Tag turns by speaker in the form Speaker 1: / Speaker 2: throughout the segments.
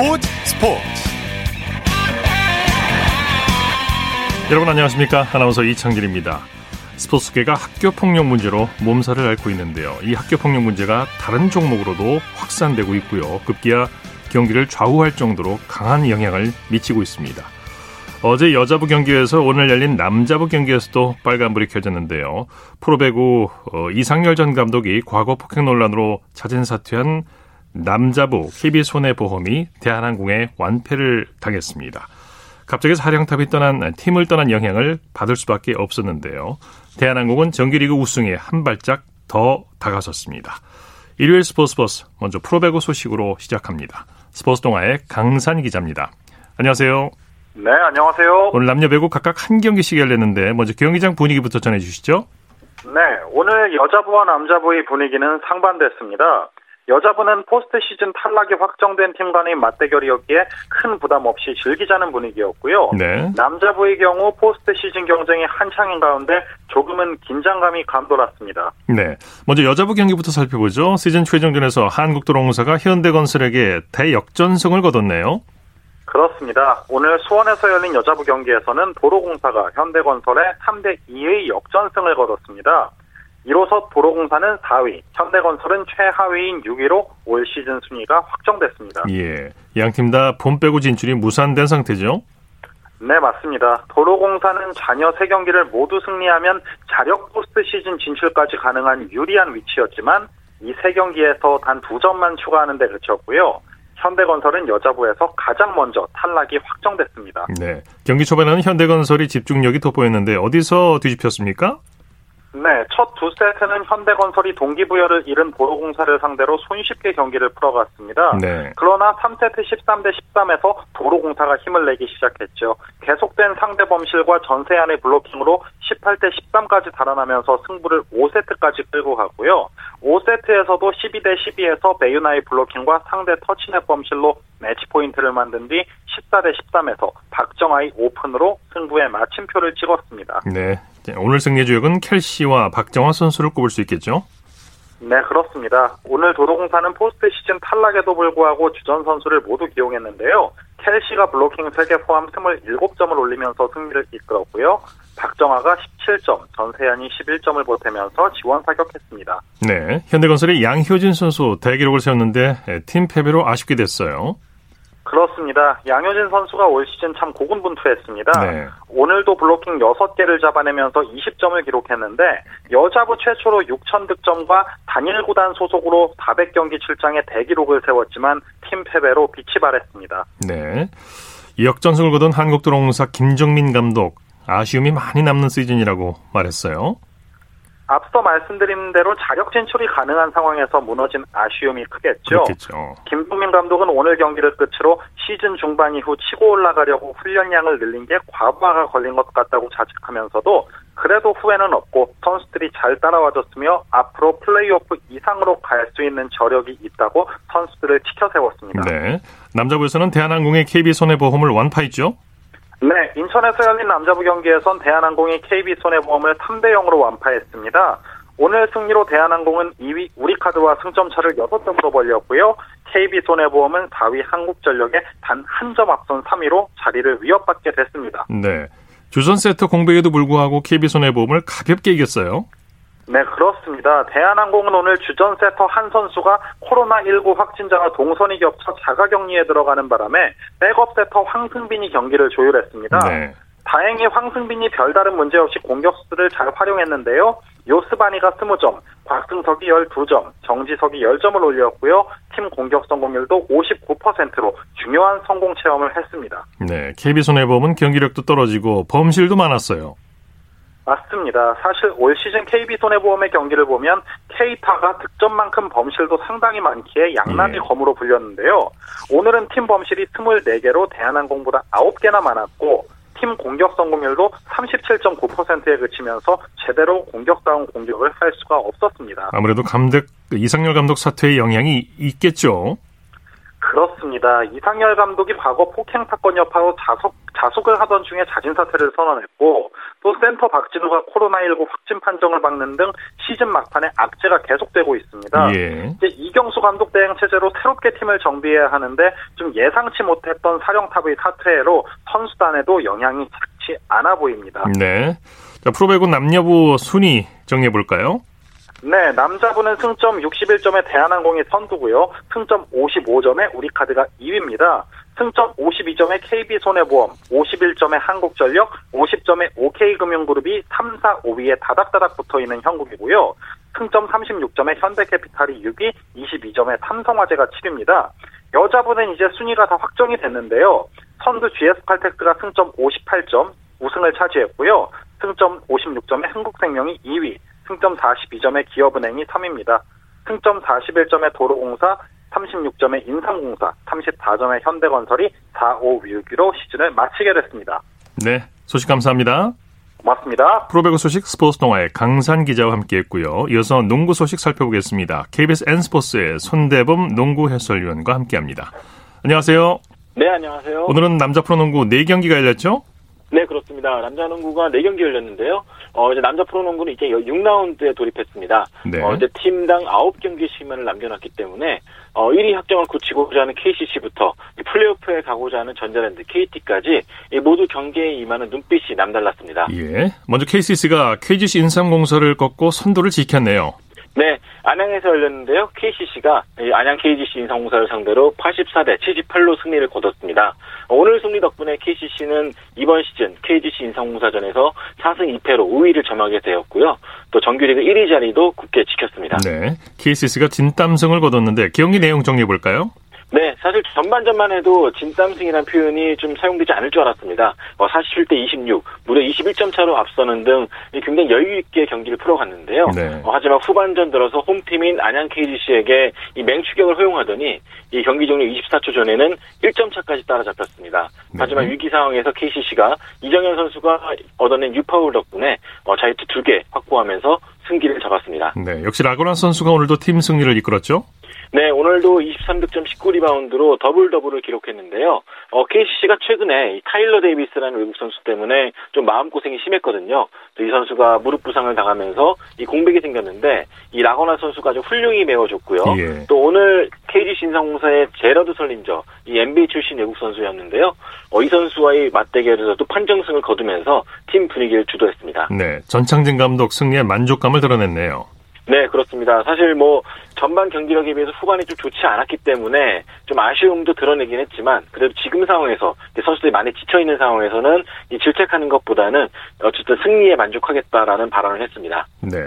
Speaker 1: 스포츠 스포츠.
Speaker 2: 여러분 안녕하십니까? 아나운서 이창진입니다. 스포츠계가 학교 폭력 문제로 몸살을 앓고 있는데요. 이 학교 폭력 문제가 다른 종목으로도 확산되고 있고요. 급기야 경기를 좌우할 정도로 강한 영향을 미치고 있습니다. 어제 여자부 경기에서 오늘 열린 남자부 경기에서도 빨간불이 켜졌는데요. 프로배구 어, 이상열 전 감독이 과거 폭행 논란으로 자진 사퇴한 남자부 KB손해보험이 대한항공에 완패를 당했습니다. 갑자기 사령탑이 떠난 팀을 떠난 영향을 받을 수밖에 없었는데요. 대한항공은 정규리그 우승에 한 발짝 더 다가섰습니다. 일요일 스포츠 버스 먼저 프로배구 소식으로 시작합니다. 스포츠 동아의 강산 기자입니다. 안녕하세요.
Speaker 3: 네, 안녕하세요.
Speaker 2: 오늘 남녀 배구 각각 한 경기씩 열렸는데 먼저 경기장 분위기부터 전해주시죠.
Speaker 3: 네, 오늘 여자부와 남자부의 분위기는 상반됐습니다. 여자부는 포스트 시즌 탈락이 확정된 팀 간의 맞대결이었기에 큰 부담 없이 즐기자는 분위기였고요.
Speaker 2: 네.
Speaker 3: 남자부의 경우 포스트 시즌 경쟁이 한창인 가운데 조금은 긴장감이 감돌았습니다.
Speaker 2: 네. 먼저 여자부 경기부터 살펴보죠. 시즌 최종전에서 한국도로공사가 현대건설에게 대역전승을 거뒀네요.
Speaker 3: 그렇습니다. 오늘 수원에서 열린 여자부 경기에서는 도로공사가 현대건설에 3대 2의 역전승을 거뒀습니다. 이로써 도로공사는 4위, 현대건설은 최하위인 6위로 올 시즌 순위가 확정됐습니다.
Speaker 2: 예. 양 팀 다 본 빼고 진출이 무산된 상태죠?
Speaker 3: 네, 맞습니다. 도로공사는 잔여 3경기를 모두 승리하면 자력 포스트 시즌 진출까지 가능한 유리한 위치였지만 이 3경기에서 단 2점만 추가하는 데 그쳤고요. 현대건설은 여자부에서 가장 먼저 탈락이 확정됐습니다.
Speaker 2: 네. 경기 초반에는 현대건설이 집중력이 돋보였는데 어디서 뒤집혔습니까?
Speaker 3: 네, 첫 두 세트는 현대건설이 동기부여를 잃은 도로공사를 상대로 손쉽게 경기를 풀어갔습니다.
Speaker 2: 네.
Speaker 3: 그러나 3세트 13대 13에서 도로공사가 힘을 내기 시작했죠. 계속된 상대 범실과 전세안의 블로킹으로 18대 13까지 달아나면서 승부를 5세트까지 끌고 가고요. 5세트에서도 12대 12에서 베유나의 블로킹과 상대 터치넷 범실로 매치 포인트를 만든 뒤 14대 13에서 박정아의 오픈으로 승부에 마침표를 찍었습니다.
Speaker 2: 네. 오늘 승리 주역은 켈시와 박정아 선수를 꼽을 수 있겠죠?
Speaker 3: 네, 그렇습니다. 오늘 도로공사는 포스트 시즌 탈락에도 불구하고 주전 선수를 모두 기용했는데요. 켈시가 블로킹 3개 포함 27점을 올리면서 승리를 이끌었고요. 박정아가 17점, 전새얀이 11점을 보태면서 지원 사격했습니다.
Speaker 2: 네. 현대건설의 양효진 선수 대기록을 세웠는데 팀 패배로 아쉽게 됐어요.
Speaker 3: 그렇습니다. 양효진 선수가 올 시즌 참 고군분투했습니다.
Speaker 2: 네.
Speaker 3: 오늘도 블로킹 6개를 잡아내면서 20점을 기록했는데 여자부 최초로 6천 득점과 단일 구단 소속으로 400경기 출장에 대기록을 세웠지만 팀 패배로 빛이 발했습니다.
Speaker 2: 네. 역전승을 거둔 한국도로공사 김정민 감독 아쉬움이 많이 남는 시즌이라고 말했어요.
Speaker 3: 앞서 말씀드린 대로 자력 진출이 가능한 상황에서 무너진 아쉬움이 크겠죠.
Speaker 2: 그렇겠죠.
Speaker 3: 김동민 감독은 오늘 경기를 끝으로 시즌 중반 이후 치고 올라가려고 훈련량을 늘린 게 과부하가 걸린 것 같다고 자책하면서도 그래도 후회는 없고 선수들이 잘 따라와줬으며 앞으로 플레이오프 이상으로 갈 수 있는 저력이 있다고 선수들을 치켜세웠습니다.
Speaker 2: 네. 남자부에서는 대한항공의 KB손해보험을 완파했죠.
Speaker 3: 네, 인천에서 열린 남자부 경기에선 대한항공이 KB손해보험을 3대 0으로 완파했습니다. 오늘 승리로 대한항공은 2위 우리카드와 승점차를 6점으로 벌렸고요. KB손해보험은 4위 한국전력에 단 한 점 앞선 3위로 자리를 위협받게 됐습니다.
Speaker 2: 네. 주전 세트 공백에도 불구하고 KB손해보험을 가볍게 이겼어요.
Speaker 3: 네, 그렇습니다. 대한항공은 오늘 주전 세터 한 선수가 코로나19 확진자와 동선이 겹쳐 자가격리에 들어가는 바람에 백업 세터 황승빈이 경기를 조율했습니다.
Speaker 2: 네.
Speaker 3: 다행히 황승빈이 별다른 문제 없이 공격수들을 잘 활용했는데요. 요스바니가 20점, 곽승석이 12점, 정지석이 10점을 올렸고요. 팀 공격 성공률도 59%로 중요한 성공 체험을 했습니다.
Speaker 2: 네. KB손해보험은 경기력도 떨어지고 범실도 많았어요.
Speaker 3: 맞습니다. 사실 올 시즌 KB손해보험의 경기를 보면 K타가 득점만큼 범실도 상당히 많기에 양날의
Speaker 2: 예.
Speaker 3: 검으로 불렸는데요. 오늘은 팀 범실이 24개로 대한항공보다 9개나 많았고 팀 공격 성공률도 37.9%에 그치면서 제대로 공격다운 공격을 할 수가 없었습니다.
Speaker 2: 아무래도 감독 이상열 감독 사퇴의 영향이 있겠죠.
Speaker 3: 그렇습니다. 이상열 감독이 과거 폭행 사건 여파로 자석, 자숙을 하던 중에 자진 사퇴를 선언했고 또 센터 박진우가 코로나19 확진 판정을 받는 등 시즌 막판에 악재가 계속되고 있습니다. 예. 이제 이경수 감독 대행 체제로 새롭게 팀을 정비해야 하는데 좀 예상치 못했던 사령탑의 사퇴로 선수단에도 영향이 작지 않아 보입니다.
Speaker 2: 네. 자, 프로배구 남녀부 순위 정리해 볼까요?
Speaker 3: 네, 남자분은 승점 61점에 대한항공이 선두고요. 승점 55점에 우리카드가 2위입니다. 승점 52점의 KB손해보험, 51점의 한국전력, 50점의 OK금융그룹이 3, 4, 5위에 다닥다닥 붙어있는 형국이고요. 승점 36점의 현대캐피탈이 6위, 22점의 삼성화재가 7위입니다. 여자분은 이제 순위가 다 확정이 됐는데요. 선두 GS칼텍스가 승점 58점, 우승을 차지했고요. 승점 56점의 한국생명이 2위, 승점 42점의 기업은행이 3위입니다. 승점 41점의 도로공사, 36점의 인삼공사, 34점의 현대건설이 4, 5 위기로 시즌을 마치게 됐습니다.
Speaker 2: 네, 소식 감사합니다.
Speaker 3: 고맙습니다.
Speaker 2: 프로배구 소식 스포츠 동아의 강산 기자와 함께했고요. 이어서 농구 소식 살펴보겠습니다. KBS N스포츠의 손대범 농구 해설위원과 함께합니다. 안녕하세요.
Speaker 1: 네, 안녕하세요.
Speaker 2: 오늘은 남자 프로농구 4경기가 열렸죠?
Speaker 1: 네, 그렇습니다. 남자 농구가 4경기 열렸는데요. 어, 이제 남자 프로농구는 이제 6라운드에 돌입했습니다. 네. 어, 이제 팀당 9경기 시간을 남겨놨기 때문에 어, 1위 확정을 굳히고자 하는 KCC부터 플레이오프에 가고자 하는 전자랜드, KT까지 모두 경기에 임하는 눈빛이 남달랐습니다.
Speaker 2: 예. 먼저 KCC가 KGC 인삼공사를 꺾고 선두를 지켰네요.
Speaker 1: 네, 안양에서 열렸는데요. KCC가 안양 KGC 인삼공사를 상대로 84대 78로 승리를 거뒀습니다. 오늘 승리 덕분에 KCC는 이번 시즌 KGC 인삼공사전에서 4승 2패로 5위를 점하게 되었고요. 또 정규리그 1위 자리도 굳게 지켰습니다.
Speaker 2: 네, KCC가 진땀승을 거뒀는데 경기 내용 정리해 볼까요?
Speaker 1: 네, 사실 전반전만 해도 진땀승이라는 표현이 좀 사용되지 않을 줄 알았습니다. 47대 어, 26, 무려 21점 차로 앞서는 등 굉장히 여유 있게 경기를 풀어갔는데요. 네. 어, 하지만 후반전 들어서 홈팀인 안양 KGC에게 이 맹추격을 허용하더니 이 경기 종료 24초 전에는 1점 차까지 따라잡혔습니다. 네. 하지만 위기 상황에서 KCC가 이정현 선수가 얻어낸 U파울 덕분에 어, 자유투 2개 확보하면서 승기를 잡았습니다.
Speaker 2: 네, 역시 라건아 선수가 오늘도 팀 승리를 이끌었죠?
Speaker 1: 네, 오늘도 23득점 19리바운드로 더블 더블을 기록했는데요. 어, KCC가 최근에 이 타일러 데이비스라는 외국 선수 때문에 좀 마음고생이 심했거든요. 또이 선수가 무릎 부상을 당하면서 이 공백이 생겼는데 이 라거나 선수가 아주 훌륭히 메워줬고요. 예. 또 오늘 KGC 인상공사의 제러드 설린저 이 NBA 출신 외국 선수였는데요. 어, 이 선수와의 맞대결에서도 판정승을 거두면서 팀 분위기를 주도했습니다.
Speaker 2: 네, 전창진 감독 승리에 만족감을 드러냈네요.
Speaker 1: 네, 그렇습니다. 사실 뭐 전반 경기력에 비해서 후반이 좀 좋지 않았기 때문에 좀 아쉬움도 드러내긴 했지만 그래도 지금 상황에서 선수들이 많이 지쳐 있는 상황에서는 이 질책하는 것보다는 어쨌든 승리에 만족하겠다라는 발언을 했습니다.
Speaker 2: 네.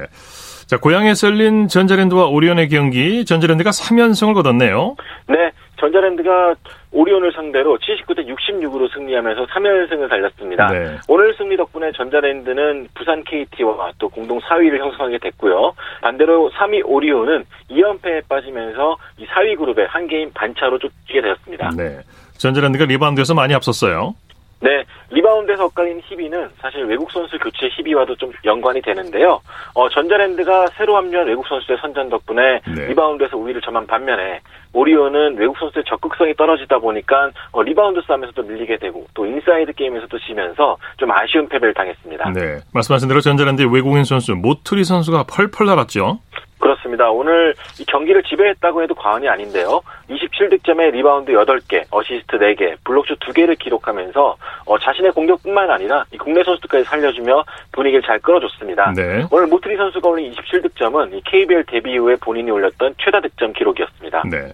Speaker 2: 자, 고향에 썰린 전자랜드와 오리온의 경기, 전자랜드가 3연승을 거뒀네요.
Speaker 1: 네, 전자랜드가 오리온을 상대로 79대 66으로 승리하면서 3연승을 달렸습니다. 네. 오늘 승리 덕분에 전자랜드는 부산 KT와 또 공동 4위를 형성하게 됐고요. 반대로 3위 오리온은 2연패에 빠지면서 이 4위 그룹에 한 게임 반차로 쫓기게 되었습니다.
Speaker 2: 네. 전자랜드가 리바운드에서 많이 앞섰어요.
Speaker 1: 네, 리바운드에서 엇갈린 희비는 사실 외국 선수 교체 희비와도 좀 연관이 되는데요. 어, 전자랜드가 새로 합류한 외국 선수의 선전 덕분에 네. 리바운드에서 우위를 점한 반면에 오리온은 외국 선수의 적극성이 떨어지다 보니까 어, 리바운드 싸움에서도 밀리게 되고 또 인사이드 게임에서도 지면서 좀 아쉬운 패배를 당했습니다.
Speaker 2: 네, 말씀하신 대로 전자랜드의 외국인 선수 모트리 선수가 펄펄 날았죠.
Speaker 1: 그렇습니다. 오늘 이 경기를 지배했다고 해도 과언이 아닌데요. 27득점에 리바운드 8개, 어시스트 4개, 블록슛 2개를 기록하면서 어, 자신의 공격뿐만 아니라 이 국내 선수들까지 살려주며 분위기를 잘 끌어줬습니다. 네. 오늘 모트리 선수가 올린 27득점은 이 KBL 데뷔 이후에 본인이 올렸던 최다 득점 기록이었습니다.
Speaker 2: 네.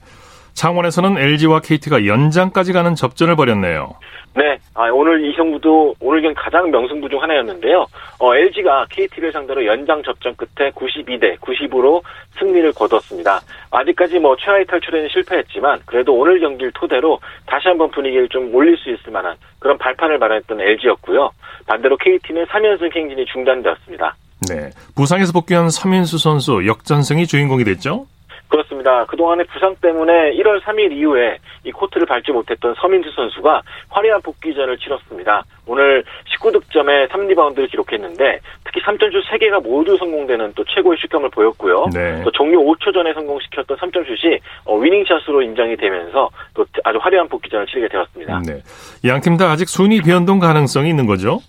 Speaker 2: 창원에서는 LG와 KT가 연장까지 가는 접전을 벌였네요.
Speaker 1: 네, 아, 오늘 이 경기도 오늘 경기 가장 명승부 중 하나였는데요. 어, LG가 KT를 상대로 연장 접전 끝에 92대 90으로 승리를 거뒀습니다. 아직까지 뭐 최하위 탈출에는 실패했지만 그래도 오늘 경기를 토대로 다시 한번 분위기를 좀 올릴 수 있을 만한 그런 발판을 마련했던 LG였고요. 반대로 KT는 3연승 행진이 중단되었습니다.
Speaker 2: 네, 부상에서 복귀한 서민수 선수 역전승이 주인공이 됐죠?
Speaker 1: 그렇습니다. 그동안의 부상 때문에 1월 3일 이후에 이 코트를 밟지 못했던 서민수 선수가 화려한 복귀전을 치렀습니다. 오늘 19득점에 3리바운드를 기록했는데 특히 3점슛 3개가 모두 성공되는 또 최고의 슛감을 보였고요. 네. 또 종료 5초 전에 성공시켰던 3점슛이 어, 위닝샷으로 인정이 되면서 또 아주 화려한 복귀전을 치르게 되었습니다. 네.
Speaker 2: 양팀 다 아직 순위 변동 가능성이 있는 거죠?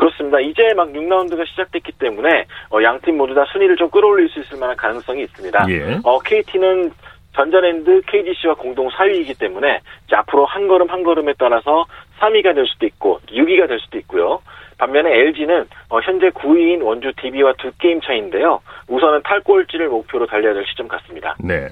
Speaker 1: 그렇습니다. 이제 막 6라운드가 시작됐기 때문에 어, 양팀 모두 다 순위를 좀 끌어올릴 수 있을 만한 가능성이 있습니다. 예. 어, KT는 전자랜드 KGC와 공동 4위이기 때문에 앞으로 한 걸음 한 걸음에 따라서 3위가 될 수도 있고 6위가 될 수도 있고요. 반면에 LG는 어, 현재 9위인 원주 DB와 두 게임 차인데요. 우선은 탈골지를 목표로 달려야 될 시점 같습니다.
Speaker 2: 네.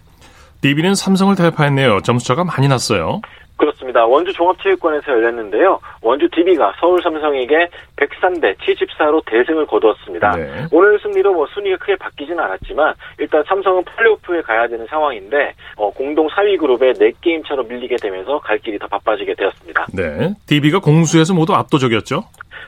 Speaker 2: DB는 삼성을 대파했네요. 점수차가 많이 났어요.
Speaker 1: 그렇습니다. 원주 종합체육관에서 열렸는데요. 원주 DB가 서울 삼성에게 103대 74로 대승을 거두었습니다. 네. 오늘 승리로 뭐 순위가 크게 바뀌지는 않았지만 일단 삼성은 플레이오프에 가야 되는 상황인데 어, 공동 4위 그룹에 4게임 차로 밀리게 되면서 갈 길이 더 바빠지게 되었습니다.
Speaker 2: 네. DB가 공수에서 모두 압도적이었죠?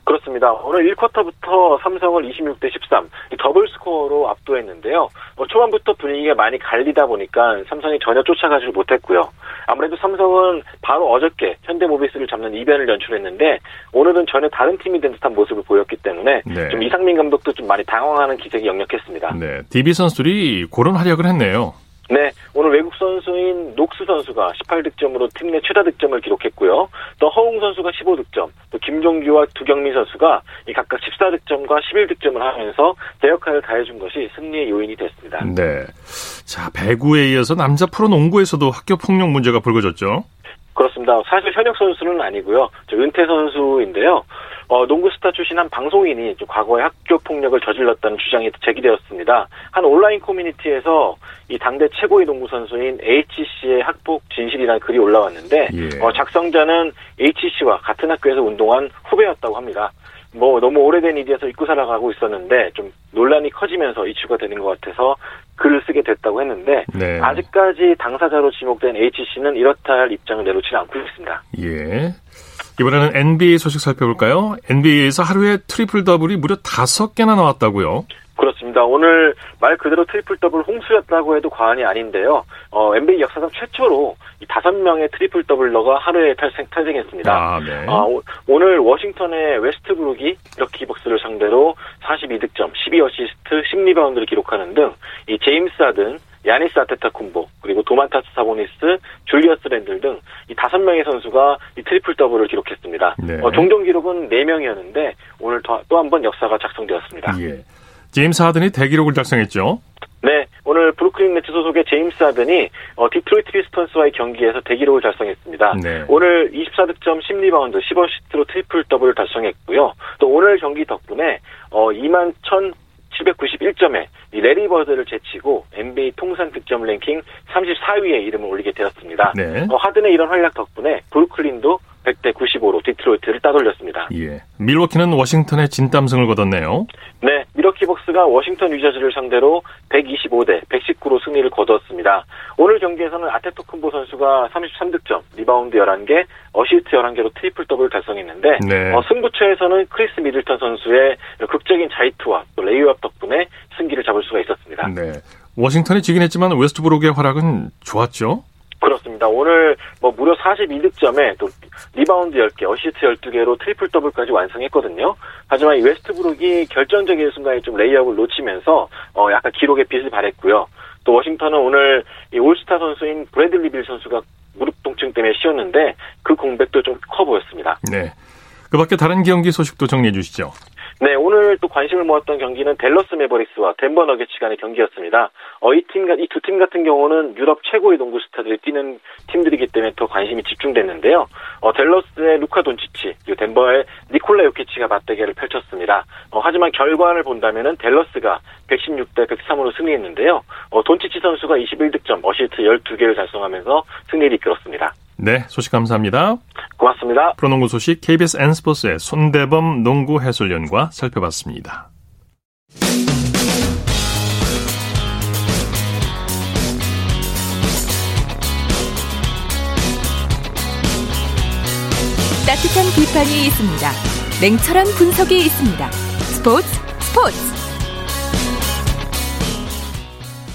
Speaker 1: 그렇습니다. 오늘 1쿼터부터 삼성을 26대 13 더블 스코어로 압도했는데요. 어, 초반부터 분위기가 많이 갈리다 보니까 삼성이 전혀 쫓아가지를 못했고요. 아무래도 삼성은 바로 어저께 현대모비스를 잡는 이변을 연출했는데 오늘은 전혀 다른 팀이 된 듯한 모습을 보였기 때문에 네. 좀 이상민 감독도 좀 많이 당황하는 기색이 역력했습니다.
Speaker 2: 네, DB 선수들이 그런 활약을 했네요.
Speaker 1: 네, 오늘 외국 선수인 녹스 선수가 18득점으로 팀 내 최다 득점을 기록했고요. 또 허웅 선수가 15득점, 또 김종규와 두경민 선수가 각각 14득점과 11득점을 하면서 대 역할을 다해준 것이 승리의 요인이 됐습니다.
Speaker 2: 네. 자, 배구에 이어서 남자 프로농구에서도 학교 폭력 문제가 불거졌죠.
Speaker 1: 그렇습니다. 사실 현역 선수는 아니고요. 저 은퇴 선수인데요. 어, 농구 스타 출신 한 방송인이 과거에 학교 폭력을 저질렀다는 주장이 제기되었습니다. 한 온라인 커뮤니티에서 이 당대 최고의 농구 선수인 HC의 학폭 진실이라는 글이 올라왔는데 예. 어, 작성자는 H씨와 같은 학교에서 운동한 후배였다고 합니다. 뭐 너무 오래된 일이어서 잊고 살아가고 있었는데 좀 논란이 커지면서 이슈가 되는 것 같아서 글을 쓰게 됐다고 했는데 네. 아직까지 당사자로 지목된 H씨는 이렇다 할 입장을 내놓지는 않고 있습니다.
Speaker 2: 예. 이번에는 NBA 소식 살펴볼까요? NBA에서 하루에 트리플 더블이 무려 다섯 개나 나왔다고요.
Speaker 1: 그렇습니다. 오늘 말 그대로 트리플 더블 홍수였다고 해도 과언이 아닌데요. 어, NBA 역사상 최초로 이 다섯 명의 트리플 더블러가 하루에 탈생, 탄생했습니다. 아, 네. 어, 오늘 워싱턴의 웨스트브룩이 밀워키 벅스를 상대로 42득점, 12어시스트, 10리바운드를 기록하는 등 이 제임스 하든, 야니스 아데토쿤보 그리고 도만타스 사보니스, 줄리어스 랜들 등 이 다섯 명의 선수가 이 트리플 더블을 기록했습니다. 네. 어, 종전 기록은 네 명이었는데 오늘 또 한 번 역사가 작성되었습니다. 예.
Speaker 2: 제임스 하든이 대기록을 작성했죠.
Speaker 1: 네, 오늘 브루클린 네츠 소속의 제임스 하든이 어, 디트로이트 피스턴스와의 경기에서 대기록을 달성했습니다. 네. 오늘 24득점 10리바운드 10어시스트로 트리플 더블을 달성했고요. 또 오늘 경기 덕분에 어, 2만 1791점에 래리 버드를 제치고 NBA 통산 득점 랭킹 34위에 이름을 올리게 되었습니다. 네. 어, 하든의 이런 활약 덕분에 브루클린도 100대 95로 디트로이트를 따돌렸습니다.
Speaker 2: 예. 밀워키는 워싱턴에 진땀승을 거뒀네요.
Speaker 1: 네, 밀워키 벅스가 워싱턴 위저즈를 상대로 125대 119로 승리를 거두었습니다. 오늘 경기에서는 아데토쿤보 선수가 33득점, 리바운드 11개, 어시스트 11개로 트리플 더블 달성했는데 네. 어, 승부처에서는 크리스 미들턴 선수의 극적인 자유투와 또 레이업 덕분에 승기를 잡을 수가 있었습니다. 네.
Speaker 2: 워싱턴이 지긴 했지만 웨스트브룩의 활약은 좋았죠?
Speaker 1: 그렇습니다. 오늘 뭐 무려 42득점에 또 리바운드 10개, 어시스트 12개로 트리플 더블까지 완성했거든요. 하지만 이 웨스트브룩이 결정적인 순간에 좀 레이업을 놓치면서 어 약간 기록의 빛을 바랬고요. 또 워싱턴은 오늘 이 올스타 선수인 브래들리 빌 선수가 무릎 통증 때문에 쉬었는데 그 공백도 좀 커 보였습니다.
Speaker 2: 네. 그 밖에 다른 경기 소식도 정리해 주시죠.
Speaker 1: 네, 오늘 또 관심을 모았던 경기는 댈러스 매버릭스와 덴버 너게츠 간의 경기였습니다. 어, 이 팀, 이 두 팀 같은 경우는 유럽 최고의 농구 스타들이 뛰는 팀들이기 때문에 더 관심이 집중됐는데요. 어, 댈러스의 루카 돈치치, 그리고 덴버의 니콜라 요키치가 맞대결을 펼쳤습니다. 어, 하지만 결과를 본다면은 댈러스가 116대 103으로 승리했는데요. 어, 돈치치 선수가 21득점, 어시스트 12개를 달성하면서 승리를 이끌었습니다.
Speaker 2: 네, 소식 감사합니다.
Speaker 1: 고맙습니다.
Speaker 2: 프로농구 소식 KBS N스포츠의 손대범 농구 해설위원과 살펴봤습니다.
Speaker 4: 따뜻한 비판이 있습니다. 냉철한 분석이 있습니다. 스포츠 스포츠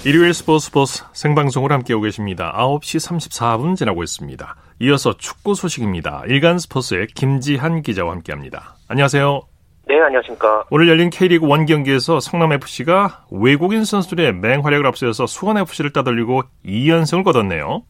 Speaker 2: 일요일 스포츠 스포츠 생방송을 함께하고 계십니다. 9시 34분 지나고 있습니다. 이어서 축구 소식입니다. 일간 스포츠의 김지한 기자와 함께합니다. 안녕하세요.
Speaker 5: 네, 안녕하십니까.
Speaker 2: 오늘 열린 K리그 1 경기에서 성남FC가 외국인 선수들의 맹활약을 앞세워서 수원FC를 따돌리고 2연승을 거뒀네요.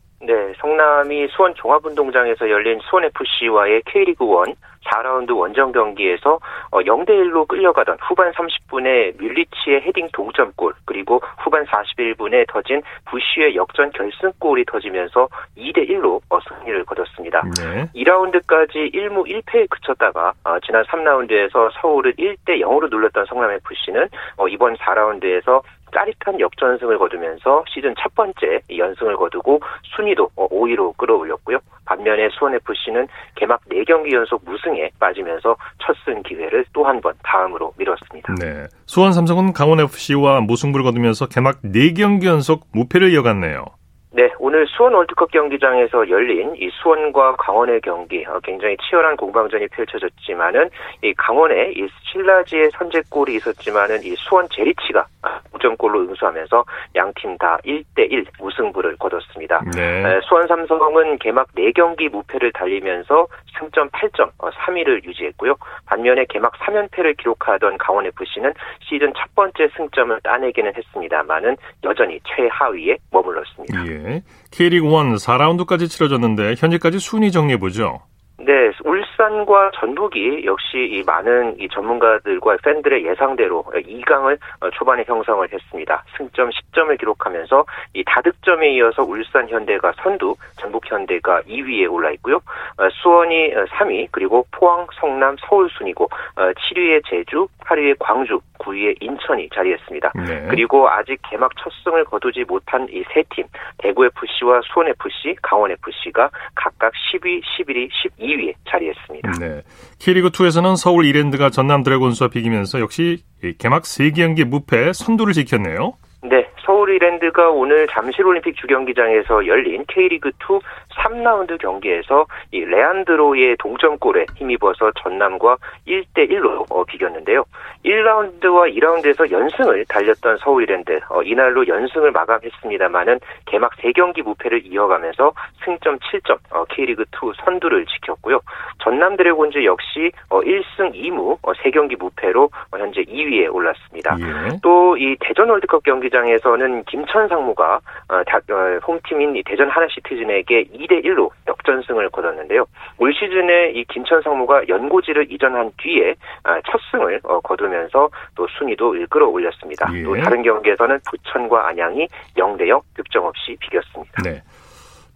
Speaker 5: 성남이 수원 종합운동장에서 열린 수원FC와의 K리그 1 4라운드 원정 경기에서 0대1로 어, 끌려가던 후반 30분에 뮬리치의 헤딩 동점골 그리고 후반 41분에 터진 부쉬의 역전 결승골이 터지면서 2대1로 어, 승리를 거뒀습니다. 네. 2라운드까지 1무 1패에 그쳤다가 어, 지난 3라운드에서 서울을 1대 0으로 눌렀던 성남FC는 이번 4라운드에서 짜릿한 역전승을 거두면서 시즌 첫 번째 연승을 거두고 순위도 5위로 끌어올렸고요. 반면에 수원FC는 개막 4경기 연속 무승에 빠지면서 첫 승 기회를 또 한 번 다음으로 미뤘습니다.
Speaker 2: 네. 수원 삼성은 강원FC와 무승부를 거두면서 개막 4경기 연속 무패를 이어갔네요.
Speaker 5: 네, 오늘 수원 월드컵 경기장에서 열린 이 수원과 강원의 경기 어, 굉장히 치열한 공방전이 펼쳐졌지만은 이 강원의 이 신라지의 선제골이 있었지만은 이 수원 제리치가 무점골로 응수하면서 양 팀 다 1대1 무승부를 거뒀습니다. 네. 수원 삼성은 개막 4경기 무패를 달리면서 승점 8점 3위를 어, 유지했고요. 반면에 개막 3연패를 기록하던 강원 FC는 시즌 첫 번째 승점을 따내기는 했습니다만은 여전히 최하위에 머물렀습니다.
Speaker 2: 예. K리그 1 4라운드까지 치러졌는데 현재까지 순위 정리해 보죠.
Speaker 5: 네, 울산과 전북이 역시 이 많은 이 전문가들과 팬들의 예상대로 2강을 어, 초반에 형성을 했습니다. 승점 10점을 기록하면서 이 다득점에 이어서 울산 현대가 선두, 전북 현대가 2위에 올라 있고요. 어, 수원이 3위, 어, 그리고 포항, 성남, 서울 순이고 7위에 제주, 8위에 광주, 9위에 인천이 자리했습니다. 네. 그리고 아직 개막 첫 승을 거두지 못한 이 세 팀, 대구 FC와 수원 FC, 강원 FC가 각각 10위, 11위, 12위 에 자리했습니다. 네.
Speaker 2: K리그2에서는 서울 이랜드가 전남 드래곤스와 비기면서 역시 개막 3경기 무패 선두를 지켰네요.
Speaker 5: 네, 서울 이랜드가 오늘 잠실올림픽 주경기장에서 열린 K리그2 3라운드 경기에서 이 레안드로의 동점골에 힘입어서 전남과 1대 1로 어, 비겼는데요. 1라운드와 2라운드에서 연승을 달렸던 서울 이랜드 어, 이날로 연승을 마감했습니다마는 개막 3경기 무패를 이어가면서 승점 7점 어, K리그 2 선두를 지켰고요. 전남 드래곤즈 역시 어, 1승 2무 어, 3경기 무패로 어, 현재 2위에 올랐습니다. 예. 또이 대전 월드컵 경기장에서는 김천 상무가 어, 어, 홈팀인 대전 하나시티즌에게 2대 1로 역전승을 거뒀는데요. 올 시즌에 이 김천 상무가 연고지를 이전한 뒤에 아, 첫 승을 어, 거두면서 또 순위도 일끌어 올렸습니다. 예. 또 다른 경기에서는 부천과 안양이 0대 0 득점 없이 비겼습니다. 네.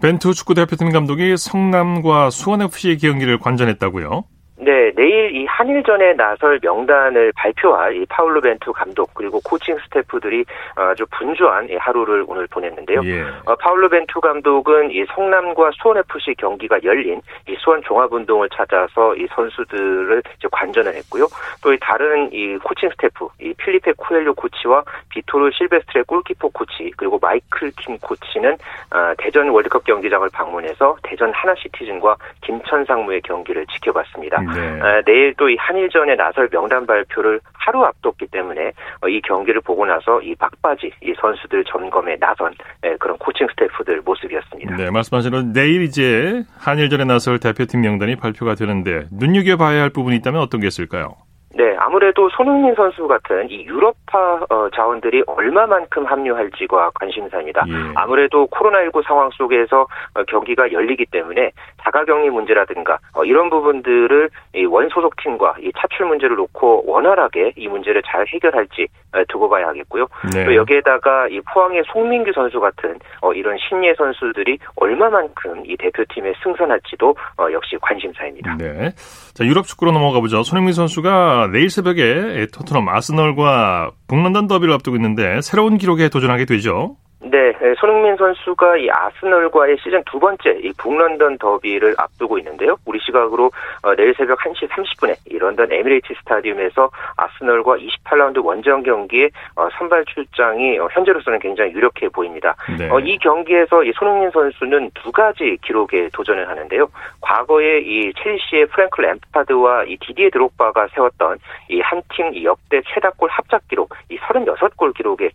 Speaker 2: 벤투 축구 대표팀 감독이 성남과 수원FC의 경기를 관전했다고요?
Speaker 5: 네, 내일 이 한일전에 나설 명단을 발표할 이 파울로 벤투 감독 그리고 코칭 스태프들이 아주 분주한 하루를 오늘 보냈는데요. 예. 어, 파울로 벤투 감독은 이 성남과 수원 FC 경기가 열린 이 수원 종합운동장을 찾아서 이 선수들을 이제 관전을 했고요. 또 이 다른 이 코칭 스태프 이 필리페 코엘료 코치와 비토르 실베스트레 골키퍼 코치 그리고 마이클 킴 코치는 어, 대전 월드컵 경기장을 방문해서 대전 하나시티즌과 김천 상무의 경기를 지켜봤습니다. 네. 아, 내일 또 이 한일전에 나설 명단 발표를 하루 앞뒀기 때문에 어, 이 경기를 보고 나서 이 막바지 이 선수들 점검에 나선 예, 그런 코칭 스태프들 모습이었습니다.
Speaker 2: 네, 말씀하신 대로 내일 이제 한일전에 나설 대표팀 명단이 발표가 되는데 눈여겨봐야 할 부분이 있다면 어떤 게 있을까요?
Speaker 5: 네, 아무래도 손흥민 선수 같은 이 유럽파 어, 자원들이 얼마만큼 합류할지가 관심사입니다. 예. 아무래도 코로나19 상황 속에서 어, 경기가 열리기 때문에 자가격리 문제라든가 어, 이런 부분들을 이 원소속 팀과 이 차출 문제를 놓고 원활하게 이 문제를 잘 해결할지 두고 봐야 하겠고요. 네. 또 여기에다가 이 포항의 송민규 선수 같은 이런 신예 선수들이 얼마만큼 이 대표팀에 승선할지도 역시 관심사입니다. 네.
Speaker 2: 자, 유럽 축구로 넘어가 보죠. 손흥민 선수가 내일 새벽에 토트넘 아스널과 북런던 더비를 앞두고 있는데 새로운 기록에 도전하게 되죠.
Speaker 5: 네, 손흥민 선수가 이 아스널과의 시즌 두 번째 이 북런던 더비를 앞두고 있는데요. 우리 시각으로 어, 내일 새벽 1시 30분에 이 런던 에미레이트 스타디움에서 아스널과 28라운드 원정 경기에 어, 선발 출장이 어, 현재로서는 굉장히 유력해 보입니다. 네. 이 경기에서 이 손흥민 선수는 두 가지 기록에 도전을 하는데요. 과거에 이 첼시의 프랭클 램파드와 이 디디에 드록바가 세웠던 이 한 팀 역대 최다골 합작 기록 이 36골 기록에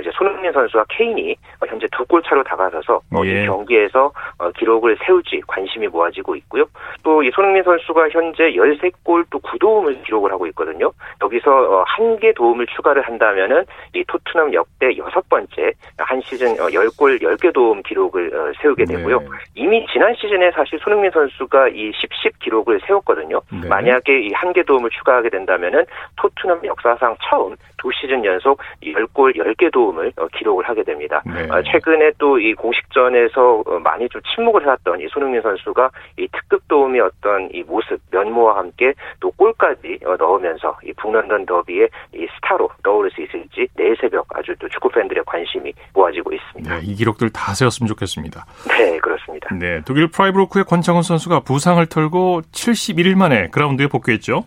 Speaker 5: 이제 손흥민 선수와 케인이 어, 현재 두 골 차로 다가서서 어, 예. 이 경기에서 어, 기록을 세울지 관심이 모아지고 있고요. 또 이 손흥민 선수가 현재 13골 또 9도움을 기록을 하고 있거든요. 여기서 한 개 도움을 추가를 한다면은 이 토트넘 역대 여섯 번째 한 시즌 10골 10개 도움 기록을 세우게 되고요. 네. 이미 지난 시즌에 사실 손흥민 선수가 이 10, 10 기록을 세웠거든요. 네. 만약에 이 한 개 도움을 추가하게 된다면은 토트넘 역사상 처음 두 시즌 연속 10골 10개 도움을 기록을 하게 됩니다. 네. 최근에 또 이 공식전에서 많이 좀 침묵을 해왔던 이 손흥민 선수가 이 특급 도움이 어떤 이 모습 면모와 함께 또 골까지 넣으면서 이 북런던 더비의 이 스타로 떠오를 수 있을지 내일 새벽 아주 또 축구 팬들의 관심이 모아지고 있습니다.
Speaker 2: 네, 이 기록들 다 세웠으면 좋겠습니다.
Speaker 5: 네, 그렇습니다.
Speaker 2: 네, 독일 프라이부르크의 권창훈 선수가 부상을 털고 71일 만에 그라운드에 복귀했죠.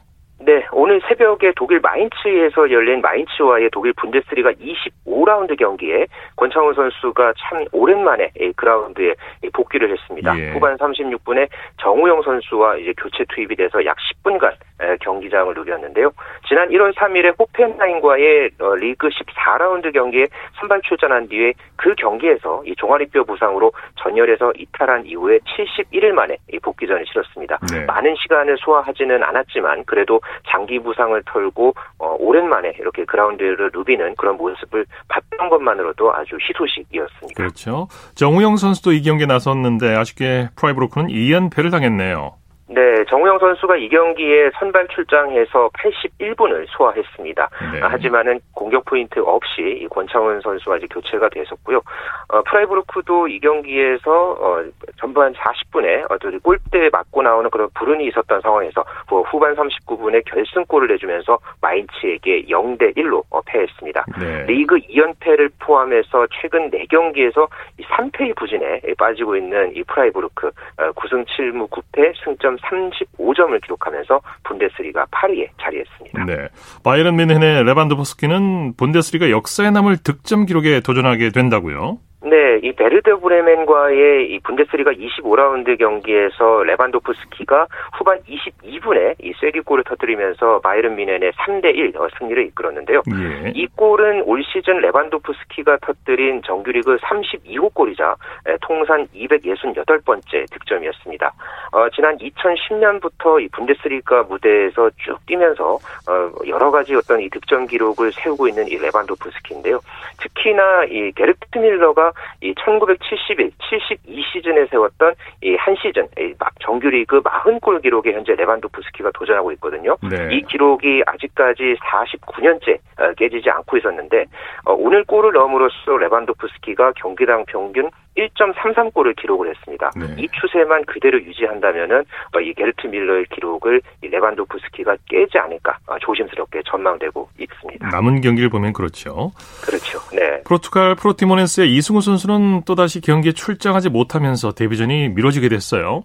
Speaker 5: 네, 오늘 새벽에 독일 마인츠에서 열린 마인츠와의 독일 분데스리가 25라운드 경기에 권창훈 선수가 참 오랜만에 그라운드에 복귀를 했습니다. 예. 후반 36분에 정우영 선수와 이제 교체 투입이 돼서 약 10분간 경기장을 누볐는데요. 지난 1월 3일에 호펜하임과의 어, 리그 14라운드 경기에 선발 출전한 뒤에 그 경기에서 이 종아리뼈 부상으로 전열에서 이탈한 이후에 71일 만에 복귀전을 치렀습니다. 네. 많은 시간을 소화하지는 않았지만 그래도 장기 부상을 털고 어, 오랜만에 이렇게 그라운드를 누비는 그런 모습을 봤던 것만으로도 아주 희소식이었습니다.
Speaker 2: 그렇죠. 정우영 선수도 이 경기에 나섰는데 아쉽게 프라이브로크는 2연패를 당했네요.
Speaker 5: 네, 정우영 선수가 이 경기에 선발 출장해서 81분을 소화했습니다. 네. 하지만은 공격 포인트 없이 권창훈 선수와 이제 교체가 됐었고요. 어, 프라이부르크도 이 경기에서 어, 전반 40분에 어, 골대 맞고 나오는 그런 불운이 있었던 상황에서 후반 39분에 결승골을 내주면서 마인츠에게 0대 1로 어, 패했습니다. 네. 리그 2연패를 포함해서 최근 4경기에서 3패의 부진에 빠지고 있는 이 프라이부르크 어, 9승 7무 9패 승점 35점을 기록하면서 분데스리가 8위에 자리했습니다.
Speaker 2: 네. 바이에른 뮌헨의 레반도프스키는 분데스리가 역사에 남을 득점 기록에 도전하게 된다고요?
Speaker 5: 네, 이 베르데 브레멘과의 이 분데스리가 25라운드 경기에서 레반도프스키가 후반 22분에 이 쐐기골을 터뜨리면서 바이른 미넨의 3대1 어, 승리를 이끌었는데요. 예. 이 골은 올 시즌 레반도프스키가 터뜨린 정규리그 32호 골이자 통산 268번째 득점이었습니다. 어, 지난 2010년부터 이 분데스리가 무대에서 쭉 뛰면서 어, 여러 가지 어떤 이 득점 기록을 세우고 있는 이 레반도프스키인데요. 특히나 이 게르트 밀러가 이 1971, 72 시즌에 세웠던 이 한 시즌 막 정규리그 40골 기록에 현재 레반도프스키가 도전하고 있거든요. 네. 이 기록이 아직까지 49년째 어, 깨지지 않고 있었는데 어, 오늘 골을 넣음으로써 레반도프스키가 경기당 평균 1.33골을 기록을 했습니다. 네. 이 추세만 그대로 유지한다면은 어, 이 게르트 밀러의 기록을 레반도프스키가 깨지 않을까 조심스럽게 전망되고 있습니다.
Speaker 2: 남은 경기를 보면 그렇죠.
Speaker 5: 그렇죠. 네.
Speaker 2: 포르투갈 포르티모넨스의 이승우 선수는 또다시 경기에 출장하지 못하면서 데뷔전이 미뤄지게 됐어요.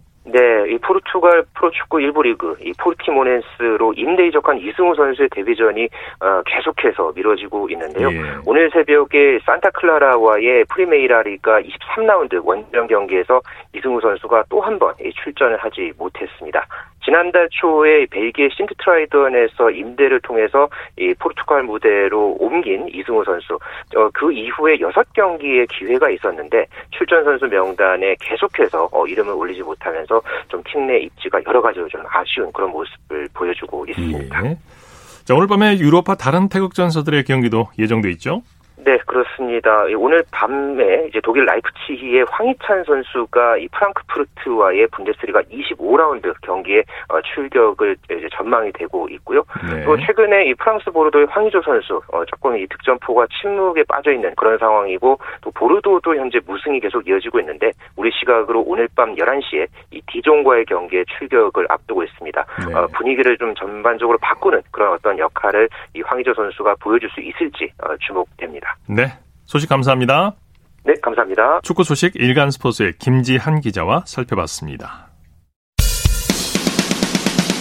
Speaker 5: 네, 이 포르투갈 프로축구 1부 리그 이 포르티모넨스로 임대 이적한 이승우 선수의 데뷔전이 어, 계속해서 미뤄지고 있는데요. 예. 오늘 새벽에 산타클라라와의 프리메이라 리가 23라운드 원정 경기에서 이승우 선수가 또 한 번 출전을 하지 못했습니다. 지난달 초에 벨기에 신트트라이던에서 임대를 통해서 이 포르투갈 무대로 옮긴 이승우 선수. 어, 그 이후에 6경기의 기회가 있었는데 출전 선수 명단에 계속해서 어, 이름을 올리지 못하면서 좀 팀 내 입지가 여러 가지로 좀 아쉬운 그런 모습을 보여주고 있습니다. 예.
Speaker 2: 자, 오늘 밤에 유로파 다른 태극 전사들의 경기도 예정돼 있죠?
Speaker 5: 네, 그렇습니다. 오늘 밤에 이제 독일 라이프치히의 황희찬 선수가 이 프랑크푸르트와의 분데스리가 25라운드 경기에 어, 출격을 이제 전망이 되고 있고요. 네. 또 최근에 이 프랑스 보르도의 황희조 선수 어, 조금 이 득점포가 침묵에 빠져 있는 그런 상황이고 또 보르도도 현재 무승이 계속 이어지고 있는데 우리 시각으로 오늘 밤 11시에 이 디종과의 경기에 출격을 앞두고 있습니다. 네. 어, 분위기를 좀 전반적으로 바꾸는 그런 어떤 역할을 이 황희조 선수가 보여줄 수 있을지 어, 주목됩니다.
Speaker 2: 네. 소식 감사합니다.
Speaker 5: 네, 감사합니다.
Speaker 2: 축구 소식 일간 스포츠의 김지한 기자와 살펴봤습니다.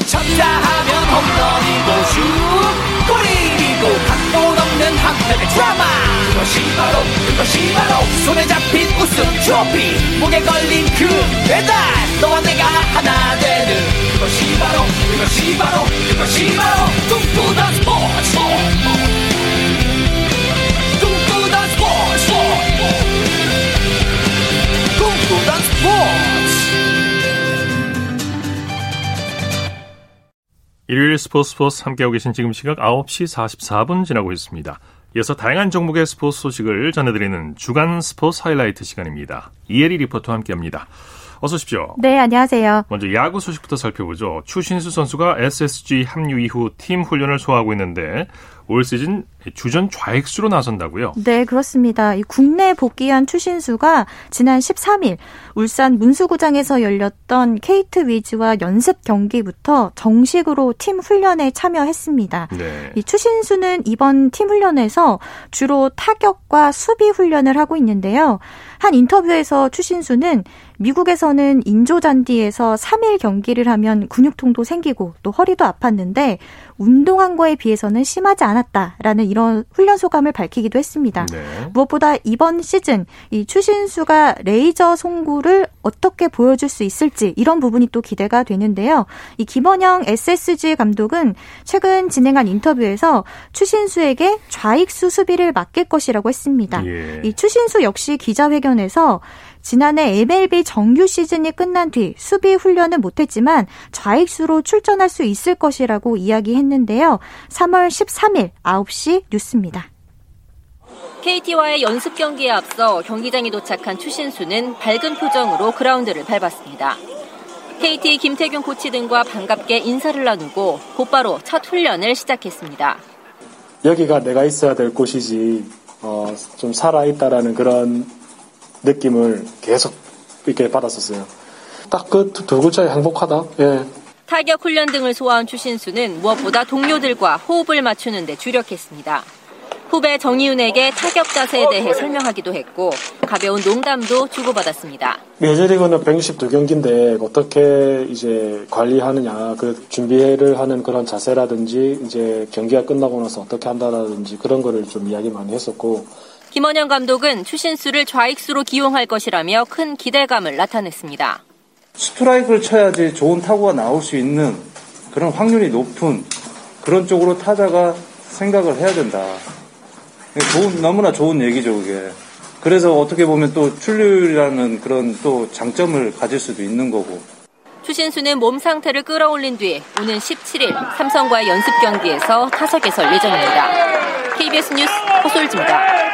Speaker 2: 쳤다 하면 홈런이고 슛 골이고 각본 없는 한편의 드라마 그것이 바로 그것이 바로 손에 잡힌 우승 트로피 목에 걸린 그 배달 너와 내가 하나 되는 그것이 바로 그것이 바로 그것이 바로 꿈꾸던 스포츠 일요일 스포츠 스포츠 함께하고 계신 지금 시각 9시 44분 지나고 있습니다. 이어서 다양한 종목의 스포츠 소식을 전해드리는 주간 스포츠 하이라이트 시간입니다. 이혜리 리포터와 함께합니다. 어서 오십시오.
Speaker 6: 네, 안녕하세요.
Speaker 2: 먼저 야구 소식부터 살펴보죠. 추신수 선수가 SSG 합류 이후 팀 훈련을 소화하고 있는데 올 시즌 주전 좌익수로 나선다고요?
Speaker 6: 네, 그렇습니다. 국내 복귀한 추신수가 지난 13일 울산 문수구장에서 열렸던 케이트 위즈와 연습 경기부터 정식으로 팀 훈련에 참여했습니다. 네. 이 추신수는 이번 팀 훈련에서 주로 타격과 수비 훈련을 하고 있는데요. 한 인터뷰에서 추신수는 미국에서는 인조 잔디에서 3일 경기를 하면 근육통도 생기고 또 허리도 아팠는데 운동한 거에 비해서는 심하지 않았다라는 이런 훈련 소감을 밝히기도 했습니다. 네. 무엇보다 이번 시즌 이 추신수가 레이저 송구를 어떻게 보여줄 수 있을지 이런 부분이 또 기대가 되는데요. 이 김원영 SSG 감독은 최근 진행한 인터뷰에서 추신수에게 좌익수 수비를 맡길 것이라고 했습니다. 예. 이 추신수 역시 기자회견에서 지난해 MLB 정규 시즌이 끝난 뒤 수비 훈련은 못했지만 좌익수로 출전할 수 있을 것이라고 이야기했는데요. 3월 13일 9시 뉴스입니다.
Speaker 7: KT와의 연습 경기에 앞서 경기장에 도착한 추신수는 밝은 표정으로 그라운드를 밟았습니다. KT 김태균 코치 등과 반갑게 인사를 나누고 곧바로 첫 훈련을 시작했습니다.
Speaker 8: 여기가 내가 있어야 될 곳이지 어, 좀 살아있다라는 그런 느낌을 계속 이렇게 받았었어요. 딱 그 두 글자에 행복하다. 예.
Speaker 7: 타격 훈련 등을 소화한 추신수는 무엇보다 동료들과 호흡을 맞추는 데 주력했습니다. 후배 정희윤에게 타격 자세에 대해 설명하기도 했고 가벼운 농담도 주고받았습니다.
Speaker 8: 메이저리그는 162경기인데 어떻게 이제 관리하느냐, 그 준비를 하는 그런 자세라든지 이제 경기가 끝나고 나서 어떻게 한다라든지 그런 거를 좀 이야기 많이 했었고
Speaker 7: 김원영 감독은 추신수를 좌익수로 기용할 것이라며 큰 기대감을 나타냈습니다.
Speaker 9: 스트라이크를 쳐야지 좋은 타구가 나올 수 있는 그런 확률이 높은 그런 쪽으로 타자가 생각을 해야 된다. 좋은, 너무나 좋은 얘기죠, 그게. 그래서 어떻게 보면 또 출루율이라는 그런 또 장점을 가질 수도 있는 거고.
Speaker 7: 추신수는 몸 상태를 끌어올린 뒤 오는 17일 삼성과의 연습 경기에서 타석에 설 예정입니다. KBS 뉴스 허솔지입니다.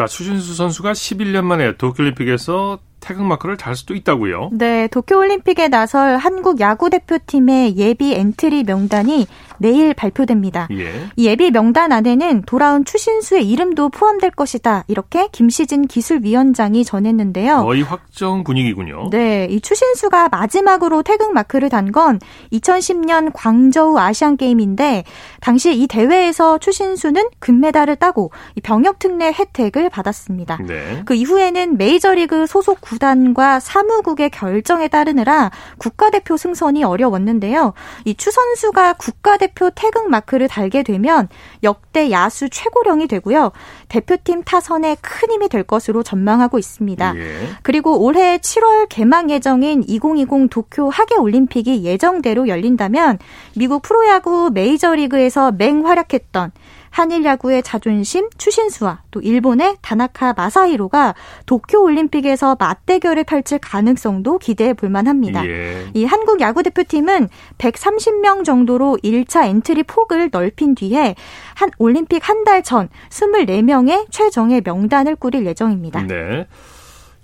Speaker 2: 자, 추신수 선수가 11년 만에 도쿄올림픽에서 태극마크를 달 수도 있다고요?
Speaker 6: 네, 도쿄올림픽에 나설 한국 야구 대표팀의 예비 엔트리 명단이 내일 발표됩니다. 예. 이 예비 명단 안에는 돌아온 추신수의 이름도 포함될 것이다. 이렇게 김시진 기술위원장이 전했는데요.
Speaker 2: 거의 확정 분위기군요.
Speaker 6: 네, 이 추신수가 마지막으로 태극 마크를 단 건 2010년 광저우 아시안 게임인데 당시 이 대회에서 추신수는 금메달을 따고 병역 특례 혜택을 받았습니다. 네. 그 이후에는 메이저리그 소속 구단과 사무국의 결정에 따르느라 국가대표 승선이 어려웠는데요. 이 추 선수가 국가대표 대표 태극 마크를 달게 되면 역대 야수 최고령이 되고요. 대표팀 타선에 큰 힘이 될 것으로 전망하고 있습니다. 예. 그리고 올해 7월 개막 예정인 2020 도쿄 하계 올림픽이 예정대로 열린다면 미국 프로야구 메이저리그에서 맹활약했던 한일 야구의 자존심 추신수와 또 일본의 다나카 마사히로가 도쿄 올림픽에서 맞대결을 펼칠 가능성도 기대해 볼 만합니다. 예. 이 한국 야구 대표팀은 130명 정도로 1차 엔트리 폭을 넓힌 뒤에 한 올림픽 한 달 전 24명의 최정예 명단을 꾸릴 예정입니다.
Speaker 2: 네.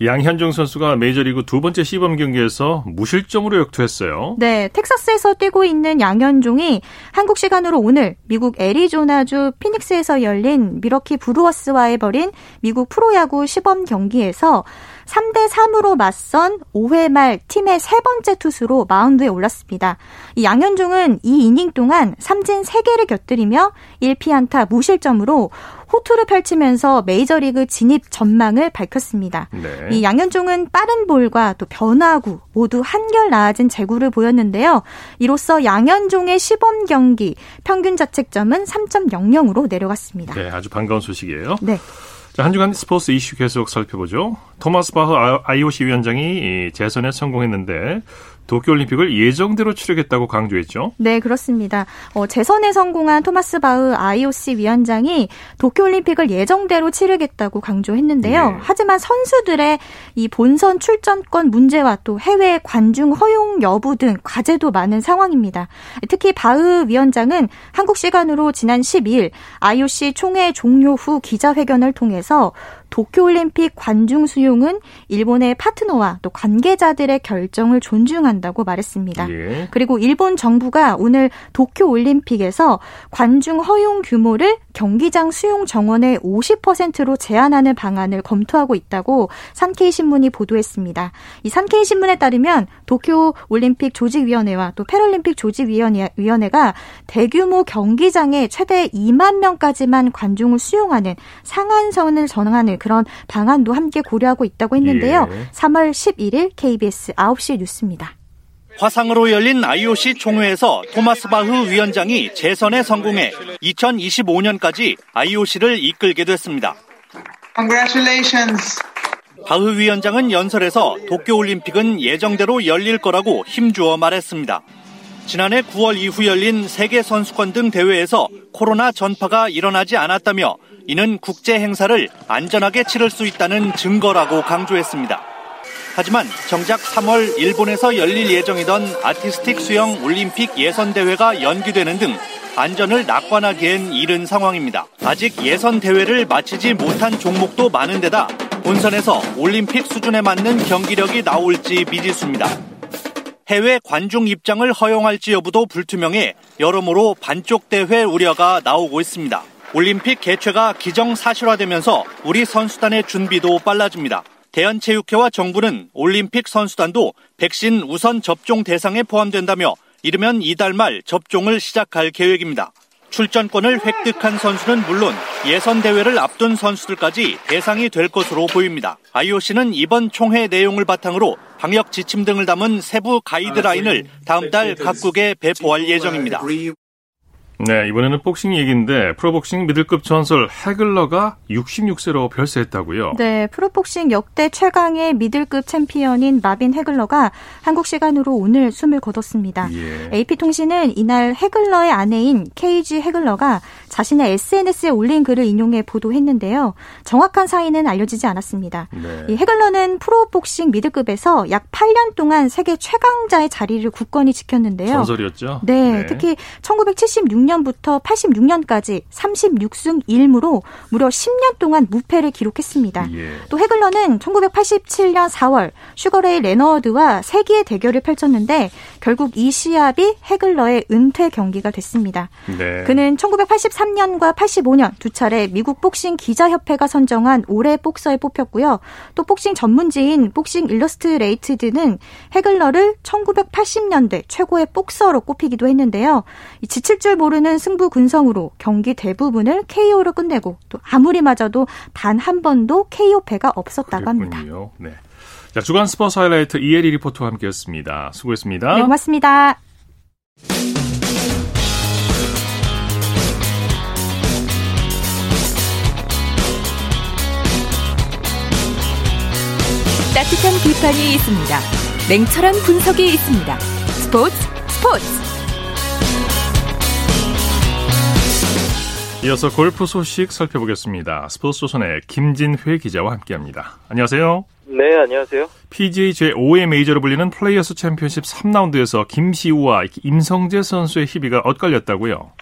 Speaker 2: 양현종 선수가 메이저리그 두 번째 시범 경기에서 무실점으로 역투했어요.
Speaker 6: 네, 텍사스에서 뛰고 있는 양현종이 한국 시간으로 오늘 미국 애리조나주 피닉스에서 열린 밀워키 브루어스와의 벌인 미국 프로야구 시범 경기에서 3대 3으로 맞선 5회 말 팀의 세 번째 투수로 마운드에 올랐습니다. 이 양현종은 이 이닝 동안 삼진 3개를 곁들이며 1피안타 무실점으로 호투를 펼치면서 메이저리그 진입 전망을 밝혔습니다. 네. 이 양현종은 빠른 볼과 또 변화구 모두 한결 나아진 제구를 보였는데요. 이로써 양현종의 시범 경기 평균 자책점은 3.00으로 내려갔습니다.
Speaker 2: 네, 아주 반가운 소식이에요. 네. 자, 한 주간 스포츠 이슈 계속 살펴보죠. 토마스 바흐 IOC 위원장이 재선에 성공했는데 도쿄올림픽을 예정대로 치르겠다고 강조했죠.
Speaker 6: 네, 그렇습니다. 어, 재선에 성공한 토마스 바흐 IOC 위원장이 도쿄올림픽을 예정대로 치르겠다고 강조했는데요. 네. 하지만 선수들의 이 본선 출전권 문제와 또 해외 관중 허용 여부 등 과제도 많은 상황입니다. 특히 바흐 위원장은 한국 시간으로 지난 12일 IOC 총회 종료 후 기자회견을 통해서 도쿄올림픽 관중 수용은 일본의 파트너와 또 관계자들의 결정을 존중한다고 말했습니다. 예. 그리고 일본 정부가 오늘 도쿄올림픽에서 관중 허용 규모를 경기장 수용 정원의 50%로 제한하는 방안을 검토하고 있다고 산케이 신문이 보도했습니다. 이 산케이 신문에 따르면 도쿄 올림픽 조직위원회와 또 패럴림픽 조직위원회가 대규모 경기장에 최대 2만 명까지만 관중을 수용하는 상한선을 전하는 그런 방안도 함께 고려하고 있다고 했는데요. 예. 3월 11일 KBS 9시 뉴스입니다.
Speaker 10: 화상으로 열린 IOC 총회에서 토마스 바흐 위원장이 재선에 성공해 2025년까지 IOC를 이끌게 됐습니다. Congratulations. 바흐 위원장은 연설에서 도쿄올림픽은 예정대로 열릴 거라고 힘주어 말했습니다. 지난해 9월 이후 열린 세계 선수권 등 대회에서 코로나 전파가 일어나지 않았다며 이는 국제 행사를 안전하게 치를 수 있다는 증거라고 강조했습니다. 하지만 정작 3월 일본에서 열릴 예정이던 아티스틱 수영 올림픽 예선 대회가 연기되는 등 안전을 낙관하기엔 이른 상황입니다. 아직 예선 대회를 마치지 못한 종목도 많은 데다 본선에서 올림픽 수준에 맞는 경기력이 나올지 미지수입니다. 해외 관중 입장을 허용할지 여부도 불투명해 여러모로 반쪽 대회 우려가 나오고 있습니다. 올림픽 개최가 기정사실화되면서 우리 선수단의 준비도 빨라집니다. 대한체육회와 정부는 올림픽 선수단도 백신 우선 접종 대상에 포함된다며 이르면 이달 말 접종을 시작할 계획입니다. 출전권을 획득한 선수는 물론 예선 대회를 앞둔 선수들까지 대상이 될 것으로 보입니다. IOC는 이번 총회 내용을 바탕으로 방역 지침 등을 담은 세부 가이드라인을 다음 달 각국에 배포할 예정입니다.
Speaker 2: 네, 이번에는 복싱 얘기인데 프로복싱 미들급 전설 해글러가 66세로 별세했다고요?
Speaker 6: 네, 프로복싱 역대 최강의 미들급 챔피언인 마빈 해글러가 한국 시간으로 오늘 숨을 거뒀습니다. 예. AP통신은 이날 해글러의 아내인 케이지 해글러가 자신의 SNS에 올린 글을 인용해 보도했는데요. 정확한 사인은 알려지지 않았습니다. 네. 이 해글러는 프로복싱 미들급에서 약 8년 동안 세계 최강자의 자리를 굳건히 지켰는데요.
Speaker 2: 전설이었죠?
Speaker 6: 네, 네. 특히 1976 2006년부터 86년까지 36승 1무로 무려 10년 동안 무패를 기록했습니다. 예. 또 해글러는 1987년 4월 슈거 레이 레너드와 세기의 대결을 펼쳤는데 결국 이 시합이 해글러의 은퇴 경기가 됐습니다. 네. 그는 1983년과 85년 두 차례 미국 복싱 기자협회가 선정한 올해 복서에 뽑혔고요. 또 복싱 전문지인 복싱 일러스트레이트드는 해글러를 1980년대 최고의 복서로 꼽히기도 했는데요. 지칠 줄 모르는 모르는 승부 군성으로 경기 대부분을 KO로 끝내고 또 아무리 맞아도 단 한 번도 KO 패가 없었다고 그랬군요. 합니다. 네.
Speaker 2: 자, 주간 스포츠 하이라이트 이혜리 리포터와 함께했습니다. 수고했습니다.
Speaker 6: 네, 고맙습니다.
Speaker 4: 따뜻한 비판이 있습니다. 냉철한 분석이 있습니다. 스포츠 스포츠.
Speaker 2: 이어서 골프 소식 살펴보겠습니다. 스포츠 조선의 김진회 기자와 함께합니다. 안녕하세요.
Speaker 11: 네, 안녕하세요.
Speaker 2: PGA 제5회 메이저로 불리는 플레이어스 챔피언십 3라운드에서 김시우와 임성재 선수의 희비가 엇갈렸다고요?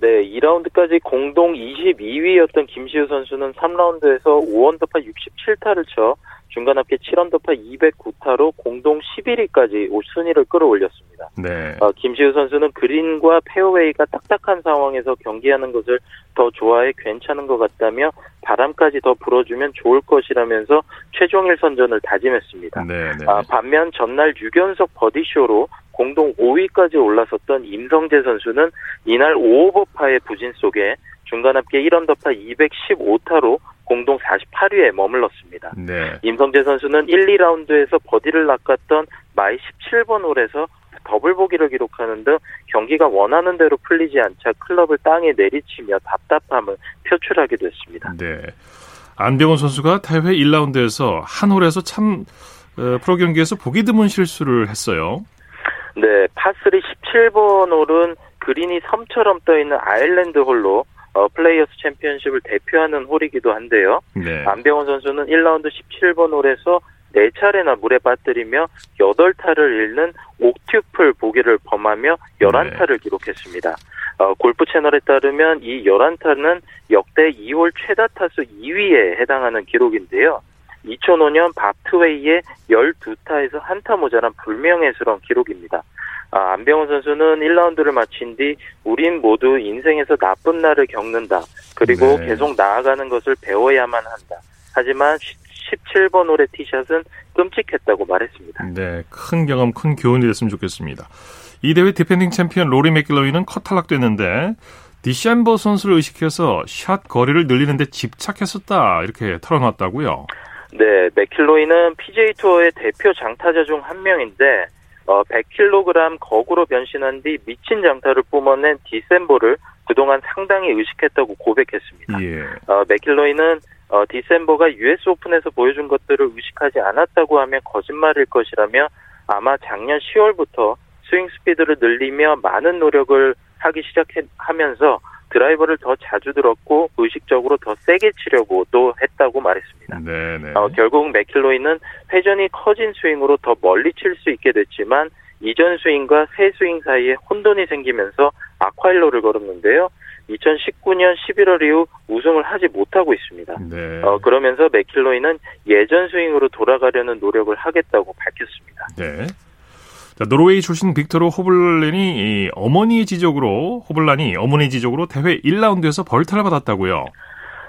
Speaker 11: 네, 2라운드까지 공동 22위였던 김시우 선수는 3라운드에서 5언더파 67타를 쳐 중간 합계 7언더파 209타로 공동 11위까지 순위를 끌어올렸습니다. 네. 어, 김시우 선수는 그린과 페어웨이가 딱딱한 상황에서 경기하는 것을 더 좋아해 괜찮은 것 같다며 바람까지 더 불어주면 좋을 것이라면서 최종일 선전을 다짐했습니다. 네, 네. 아, 반면 전날 6연속 버디쇼로 공동 5위까지 올라섰던 임성재 선수는 이날 5오버파의 부진 속에 중간 합계 1언더파 215타로 공동 48위에 머물렀습니다. 네. 임성재 선수는 1, 2라운드에서 버디를 낚았던 마의 17번 홀에서 더블 보기를 기록하는 등 경기가 원하는 대로 풀리지 않자 클럽을 땅에 내리치며 답답함을 표출하기도 했습니다. 네.
Speaker 2: 안병훈 선수가 대회 1라운드에서 한 홀에서 참 어, 프로 경기에서 보기 드문 실수를 했어요.
Speaker 11: 네, 파3 17번 홀은 그린이 섬처럼 떠 있는 아일랜드 홀로 어, 플레이어스 챔피언십을 대표하는 홀이기도 한데요. 네. 안병훈 선수는 1라운드 17번 홀에서 4차례나 물에 빠뜨리며 8타를 잃는 octuple 보기를 범하며 11타를 네. 기록했습니다. 어, 골프 채널에 따르면 이 11타는 역대 이 홀 최다 타수 2위에 해당하는 기록인데요. 2005년 밥 트웨이의 12타에서 한 타 모자란 불명예스러운 기록입니다. 아, 안병훈 선수는 1라운드를 마친 뒤 우린 모두 인생에서 나쁜 날을 겪는다. 그리고 네. 계속 나아가는 것을 배워야만 한다. 하지만 17번 홀의 티샷은 끔찍했다고 말했습니다.
Speaker 2: 네, 큰 경험, 큰 교훈이 됐으면 좋겠습니다. 이 대회 디펜딩 챔피언 로리 매킬로이는 컷 탈락됐는데 디섐보 선수를 의식해서 샷 거리를 늘리는데 집착했었다 이렇게 털어놨다고요.
Speaker 11: 네, 매킬로이는 PGA 투어의 대표 장타자 중 한 명인데 어, 100kg 거구로 변신한 뒤 미친 장타를 뿜어낸 디섐보를 그동안 상당히 의식했다고 고백했습니다. 예. 어, 매킬로이는 어, 디섐보가 US 오픈에서 보여준 것들을 의식하지 않았다고 하면 거짓말일 것이라며 아마 작년 10월부터 스윙 스피드를 늘리며 많은 노력을 하기 시작하면서 드라이버를 더 자주 들었고 의식적으로 더 세게 치려고 또 했다고 말했습니다. 네네. 어, 결국 매킬로이는 회전이 커진 스윙으로 더 멀리 칠 수 있게 됐지만 이전 스윙과 새 스윙 사이에 혼돈이 생기면서 악화일로를 걸었는데요. 2019년 11월 이후 우승을 하지 못하고 있습니다. 네. 어, 그러면서 맥킬로이는 예전 스윙으로 돌아가려는 노력을 하겠다고 밝혔습니다. 네.
Speaker 2: 자, 노르웨이 출신 빅토르 호블란이 어머니의 지적으로 호블란이 어머니 지적으로 대회 1라운드에서 벌타를 받았다고요.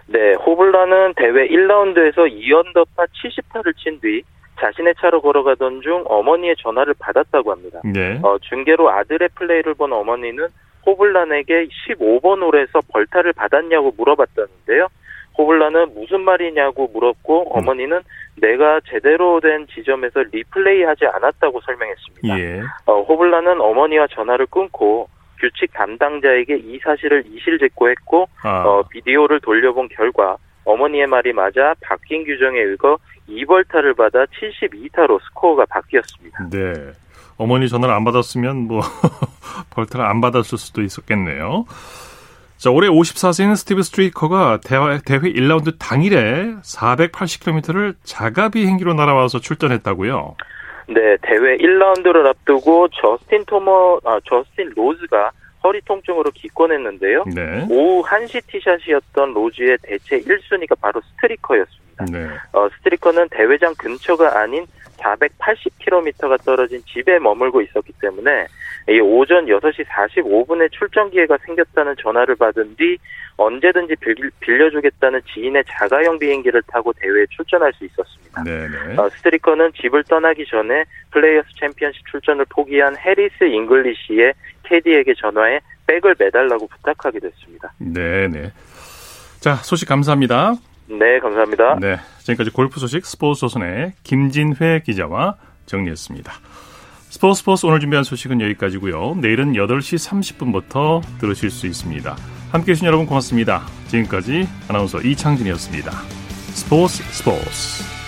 Speaker 11: 네, 호블란은 대회 1라운드에서 2언더파 70타를 친 뒤 자신의 차로 걸어가던 중 어머니의 전화를 받았다고 합니다. 네. 어, 중계로 아들의 플레이를 본 어머니는 호블란에게 15번 홀에서 벌타를 받았냐고 물어봤다는데요. 호블라는 무슨 말이냐고 물었고 음. 어머니는 내가 제대로 된 지점에서 리플레이하지 않았다고 설명했습니다. 예. 어, 호블라는 어머니와 전화를 끊고 규칙 담당자에게 이 사실을 이실직고했고 아. 어, 비디오를 돌려본 결과 어머니의 말이 맞아 바뀐 규정에 의거 2벌타를 받아 72타로 스코어가 바뀌었습니다.
Speaker 2: 네. 어머니 전화를 안 받았으면 뭐 벌타를 안 받았을 수도 있었겠네요. 자, 올해 54세인 스티브 스트리커가 대회, 대회 1라운드 당일에 480km를 자가 비행기로 날아와서 출전했다고요?
Speaker 11: 네, 대회 1라운드를 앞두고 저스틴 토머, 아, 저스틴 로즈가 허리 통증으로 기권했는데요. 네. 오후 1시 티샷이었던 로즈의 대체 1순위가 바로 스트리커였습니다. 네. 어, 스트리커는 대회장 근처가 아닌 480km가 떨어진 집에 머물고 있었기 때문에 이 오전 6시 45분에 출전 기회가 생겼다는 전화를 받은 뒤 언제든지 빌려주겠다는 지인의 자가용 비행기를 타고 대회에 출전할 수 있었습니다. 어, 스트리커는 집을 떠나기 전에 플레이어스 챔피언십 출전을 포기한 해리스 잉글리시의 캐디에게 전화해 백을 매달라고 부탁하게 됐습니다.
Speaker 2: 네네. 자, 소식 감사합니다.
Speaker 11: 네, 감사합니다.
Speaker 2: 네, 지금까지 골프 소식 스포츠 조선의 김진회 기자와 정리했습니다. 스포츠 스포츠 오늘 준비한 소식은 여기까지고요. 내일은 8시 30분부터 들으실 수 있습니다. 함께해 주신 여러분 고맙습니다. 지금까지 아나운서 이창진이었습니다. 스포츠 스포츠